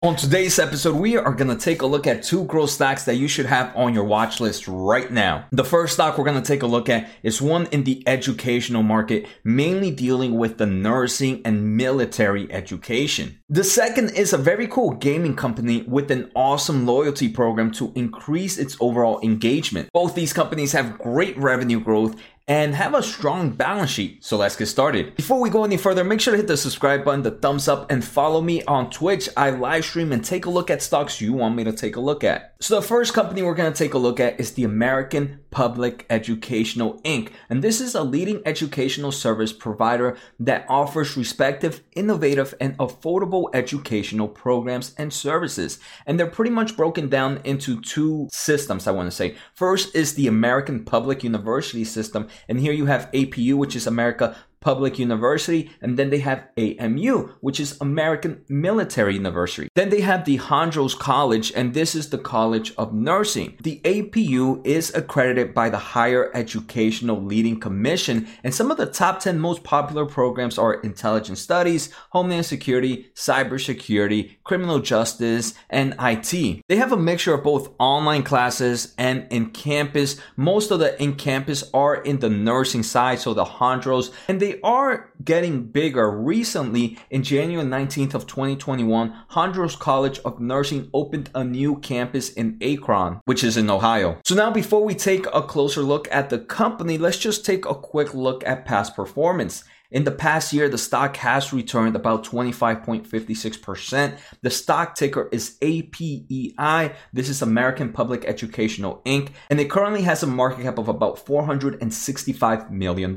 On today's episode, we are going to take a look at two growth stocks that you should have on your watch list right now. The first stock we're going to take a look at is one in the educational market, mainly dealing with the nursing and military education. The second is a very cool gaming company with an awesome loyalty program to increase its overall engagement. Both these companies have great revenue growth and have a strong balance sheet. So let's get started. Before we go any further, make sure to hit the subscribe button, the thumbs up, and follow me on Twitch. I live stream and take a look at stocks you want me to take a look at. So the first company we're going to take a look at is the American Public Educational Inc. And this is a leading educational service provider that offers respective, innovative, and affordable educational programs and services. And they're pretty much broken down into two systems, I want to say. First is the American Public University System, and here you have APU, which is America Public University, and then they have AMU, which is American Military University. Then they have the Hondros College, and this is the College of Nursing. The APU is accredited by the Higher Educational Leading Commission, and some of the top 10 most popular programs are Intelligence Studies, Homeland Security, Cybersecurity, Criminal Justice, and IT. They have a mixture of both online classes and in campus. Most of the in campus are in the nursing side, so the Hondros, and they they are getting bigger. Recently, in January 19th of 2021, Hondros College of Nursing opened a new campus in Akron, which is in Ohio. So now before we take a closer look at the company, let's just take a quick look at past performance. In the past year, the stock has returned about 25.56%. The stock ticker is APEI. This is American Public Educational Inc. And it currently has a market cap of about $465 million.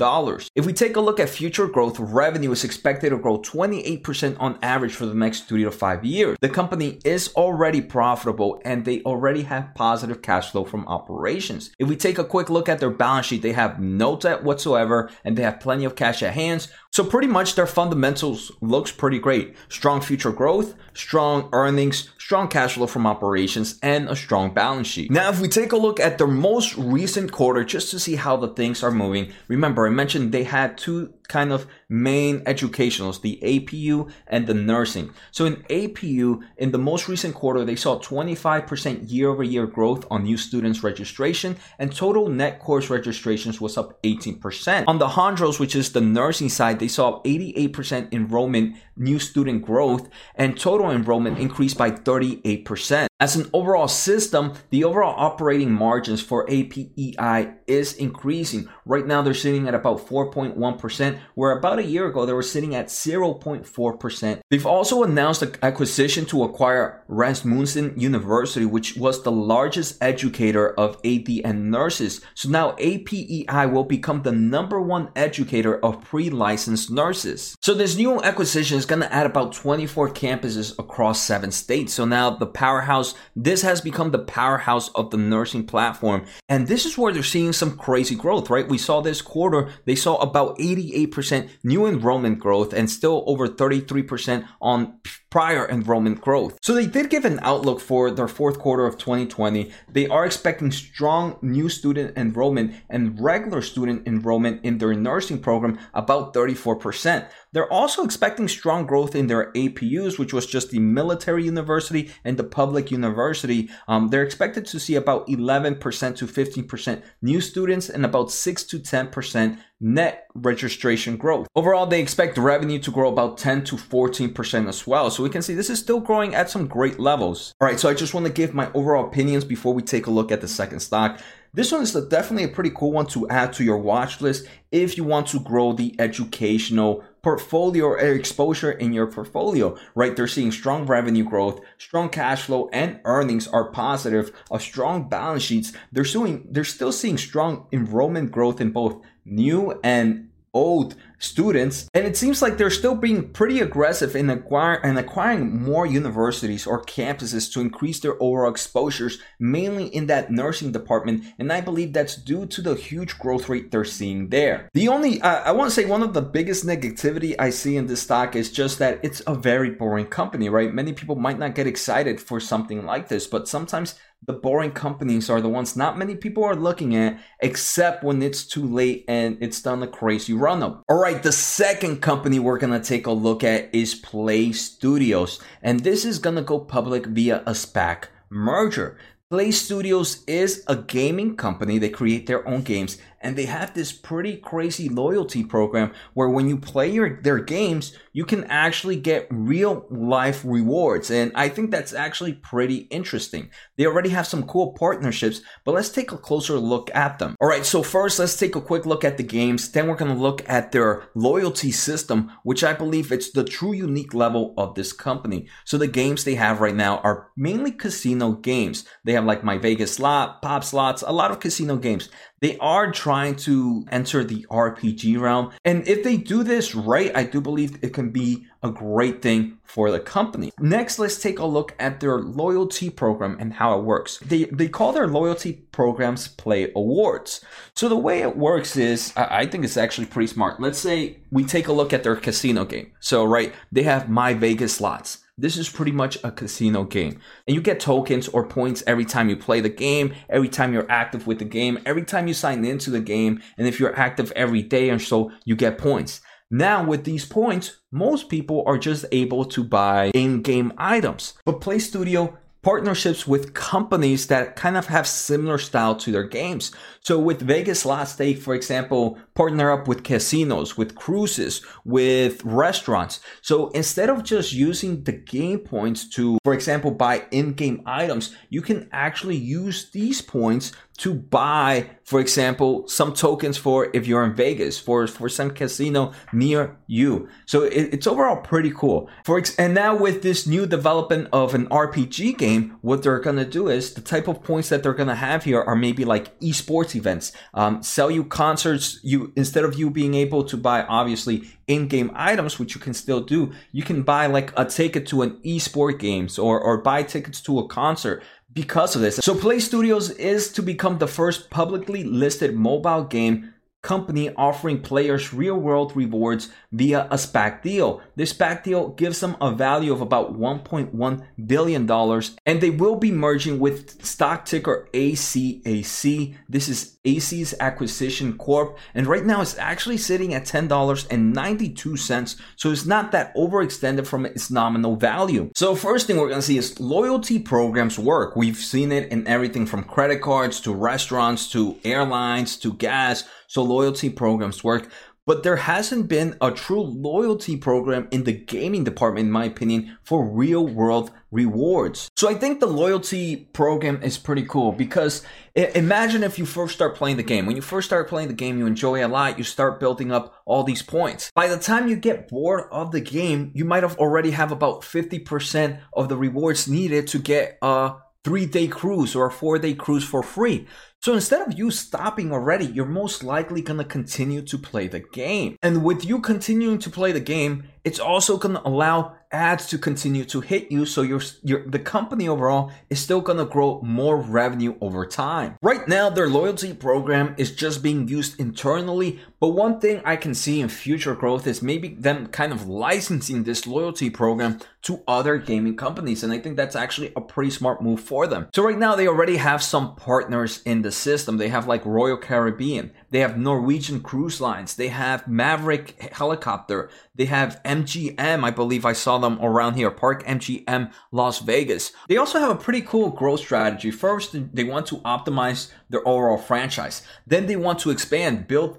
If we take a look at future growth, revenue is expected to grow 28% on average for the next three to five years. The company is already profitable and they already have positive cash flow from operations. If we take a quick look at their balance sheet, they have no debt whatsoever and they have plenty of cash at hand times so pretty much their fundamentals looks pretty great. Strong future growth, strong earnings, strong cash flow from operations, and a strong balance sheet. Now, if we take a look at their most recent quarter just to see how the things are moving, remember I mentioned they had two kind of main educationals, the APU and the nursing. So in APU, in the most recent quarter, they saw 25% year over year growth on new students registration and total net course registrations was up 18%. On the Hondros, which is the nursing side, they saw 88% enrollment new student growth and total enrollment increased by 38%. As an overall system, the overall operating margins for APEI is increasing. Right now, they're sitting at about 4.1%, where about a year ago, they were sitting at 0.4%. They've also announced an acquisition to acquire Rasmussen University, which was the largest educator of ADN nurses. So now APEI will become the number one educator of pre-licensed nurses. So this new acquisition is going to add about 24 campuses across seven states. So now the powerhouse this has become the powerhouse of the nursing platform. And this is where they're seeing some crazy growth, right? We saw this quarter, they saw about 88% new enrollment growth and still over 33% on prior enrollment growth. So they did give an outlook for their fourth quarter of 2020. They are expecting strong new student enrollment and regular student enrollment in their nursing program about 34%. They're also expecting strong growth in their APUs, which was just the military university and the public university. Um, they're expected to see about 11% to 15% new students and about 6 to 10% net registration growth. Overall, they expect revenue to grow about 10 to 14% as well. So we can see this is still growing at some great levels. All right, so I just want to give my overall opinions before we take a look at the second stock. This one is definitely a pretty cool one to add to your watch list if you want to grow the educational portfolio or exposure in your portfolio, right? They're seeing strong revenue growth, strong cash flow, and earnings are positive, a strong balance sheets. They're suing, they're still seeing strong enrollment growth in both new and old students and it seems like they're still being pretty aggressive in acquiring and acquiring more universities or campuses to increase their overall exposures mainly in that nursing department and i believe that's due to the huge growth rate they're seeing there the only uh, i want to say one of the biggest negativity i see in this stock is just that it's a very boring company right many people might not get excited for something like this but sometimes the boring companies are the ones not many people are looking at, except when it's too late and it's done a crazy run up. All right right, the second company we're going to take a look at is Play Studios. And this is going to go public via a SPAC merger. Play Studios is a gaming company. They create their own games and they have this pretty crazy loyalty program where when you play your, their games, you can actually get real life rewards. And I think that's actually pretty interesting. They already have some cool partnerships, but let's take a closer look at them. All right. So first, let's take a quick look at the games. Then we're going to look at their loyalty system, which I believe it's the true unique level of this company. So the games they have right now are mainly casino games. They have like My Vegas slot, pop slots, a lot of casino games. They are trying to enter the RPG realm. And if they do this right, I do believe it can be a great thing for the company. Next, let's take a look at their loyalty program and how it works. They, they call their loyalty programs Play Awards. So the way it works is, I think it's actually pretty smart. Let's say we take a look at their casino game. So, right, they have My Vegas slots. This is pretty much a casino game. And you get tokens or points every time you play the game, every time you're active with the game, every time you sign into the game. And if you're active every day or so, you get points. Now, with these points, most people are just able to buy in game items. But Play Studio partnerships with companies that kind of have similar style to their games. So with Vegas Last Day, for example, partner up with casinos, with cruises, with restaurants. So instead of just using the game points to, for example, buy in-game items, you can actually use these points to buy, for example, some tokens for if you're in Vegas for for some casino near you. So it, it's overall pretty cool. For ex- and now with this new development of an RPG game, what they're gonna do is the type of points that they're gonna have here are maybe like esports events, um, sell you concerts. You instead of you being able to buy obviously in-game items, which you can still do, you can buy like a ticket to an esport games or or buy tickets to a concert because of this. So Play Studios is to become the first publicly listed mobile game company offering players real world rewards via a SPAC deal. This SPAC deal gives them a value of about $1.1 billion and they will be merging with stock ticker ACAC. This is Acies Acquisition Corp. And right now it's actually sitting at $10.92. So it's not that overextended from its nominal value. So first thing we're going to see is loyalty programs work. We've seen it in everything from credit cards to restaurants to airlines to gas. So loyalty programs work but there hasn't been a true loyalty program in the gaming department, in my opinion, for real world rewards. So I think the loyalty program is pretty cool because imagine if you first start playing the game. When you first start playing the game, you enjoy a lot, you start building up all these points. By the time you get bored of the game, you might have already have about 50% of the rewards needed to get a three day cruise or a four day cruise for free. So instead of you stopping already, you're most likely gonna continue to play the game. And with you continuing to play the game, it's also gonna allow ads to continue to hit you so your your the company overall is still to grow more revenue over time. Right now their loyalty program is just being used internally, but one thing I can see in future growth is maybe them kind of licensing this loyalty program to other gaming companies and I think that's actually a pretty smart move for them. So right now they already have some partners in the system. They have like Royal Caribbean, they have Norwegian Cruise Lines, they have Maverick Helicopter, they have MGM, I believe I saw them around here, Park MGM Las Vegas. They also have a pretty cool growth strategy. First, they want to optimize their overall franchise. Then they want to expand, build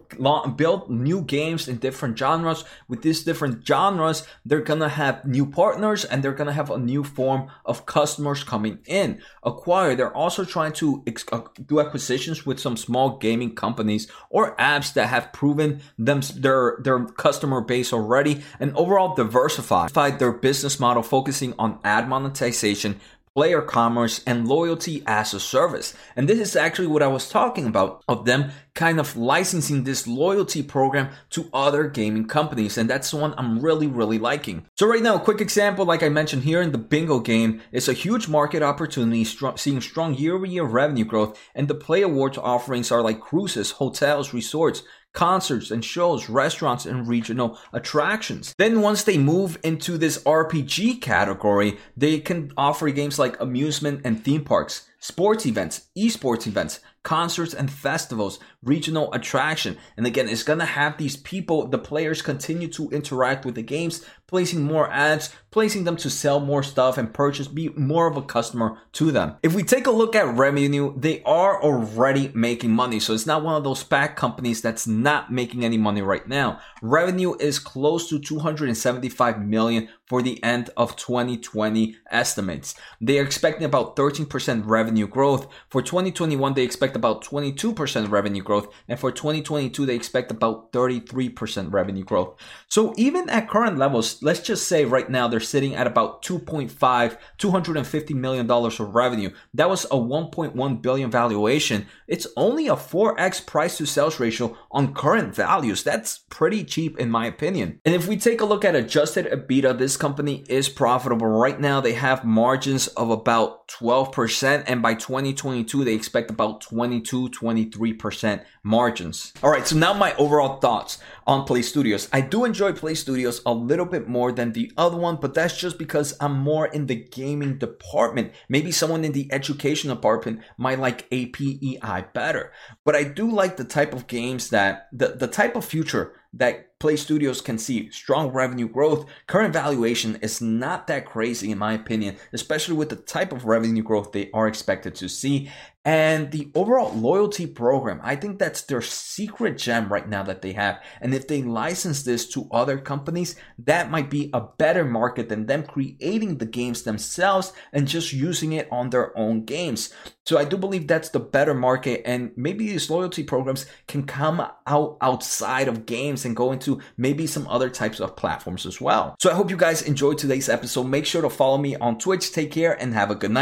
build new games in different genres. With these different genres, they're gonna have new partners and they're gonna have a new form of customers coming in. Acquire. They're also trying to ex- uh, do acquisitions with some small gaming companies or apps that have proven them their their customer base already and overall diversified their business model focusing on ad monetization player commerce and loyalty as a service. And this is actually what I was talking about of them kind of licensing this loyalty program to other gaming companies. And that's one I'm really, really liking. So right now, a quick example, like I mentioned here in the bingo game, it's a huge market opportunity, seeing strong year over year revenue growth. And the play awards offerings are like cruises, hotels, resorts, concerts and shows, restaurants, and regional attractions. Then once they move into this RPG category, they can offer games like amusement and theme parks sports events, esports events, concerts and festivals, regional attraction. And again, it's going to have these people, the players continue to interact with the games, placing more ads, placing them to sell more stuff and purchase, be more of a customer to them. If we take a look at revenue, they are already making money. So it's not one of those SPAC companies that's not making any money right now. Revenue is close to 275 million for the end of 2020 estimates. They are expecting about 13% revenue growth. For 2021, they expect about 22% revenue growth. And for 2022, they expect about 33% revenue growth. So even at current levels, let's just say right now they're sitting at about 2.5, 250 million dollars of revenue. That was a 1.1 billion valuation. It's only a 4x price to sales ratio on current values. That's pretty cheap in my opinion. And if we take a look at adjusted EBITDA, this company is profitable right now. They have margins of about 12% and by 2022 they expect about 22, 23% margins. All right, so now my overall thoughts on Play Studios. I do enjoy Play Studios a little bit more than the other one, but that's just because I'm more in the gaming department. Maybe someone in the education department might like APEI better. But I do like the type of games that the, the type of future that Play Studios can see strong revenue growth. Current valuation is not that crazy, in my opinion, especially with the type of revenue growth they are expected to see. And the overall loyalty program, I think that's their secret gem right now that they have. And if they license this to other companies, that might be a better market than them creating the games themselves and just using it on their own games. So I do believe that's the better market. And maybe these loyalty programs can come out outside of games and go into maybe some other types of platforms as well. So I hope you guys enjoyed today's episode. Make sure to follow me on Twitch. Take care and have a good night.